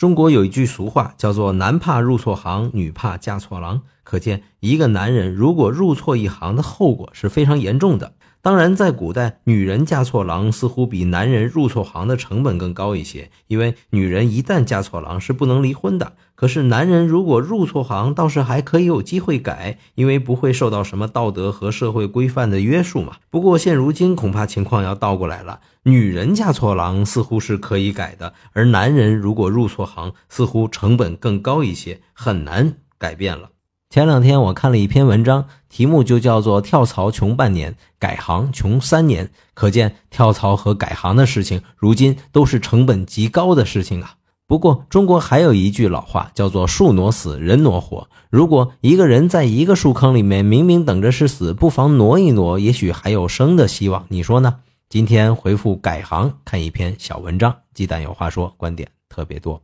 中国有一句俗话叫做“男怕入错行，女怕嫁错郎”，可见一个男人如果入错一行的后果是非常严重的。当然，在古代，女人嫁错郎似乎比男人入错行的成本更高一些，因为女人一旦嫁错郎是不能离婚的。可是，男人如果入错行，倒是还可以有机会改，因为不会受到什么道德和社会规范的约束嘛。不过，现如今恐怕情况要倒过来了，女人嫁错郎似乎是可以改的，而男人如果入错行，似乎成本更高一些，很难改变了。前两天我看了一篇文章，题目就叫做“跳槽穷半年，改行穷三年”。可见跳槽和改行的事情，如今都是成本极高的事情啊。不过中国还有一句老话，叫做“树挪死，人挪活”。如果一个人在一个树坑里面，明明等着是死，不妨挪一挪，也许还有生的希望。你说呢？今天回复“改行”看一篇小文章，鸡蛋有话说，观点特别多。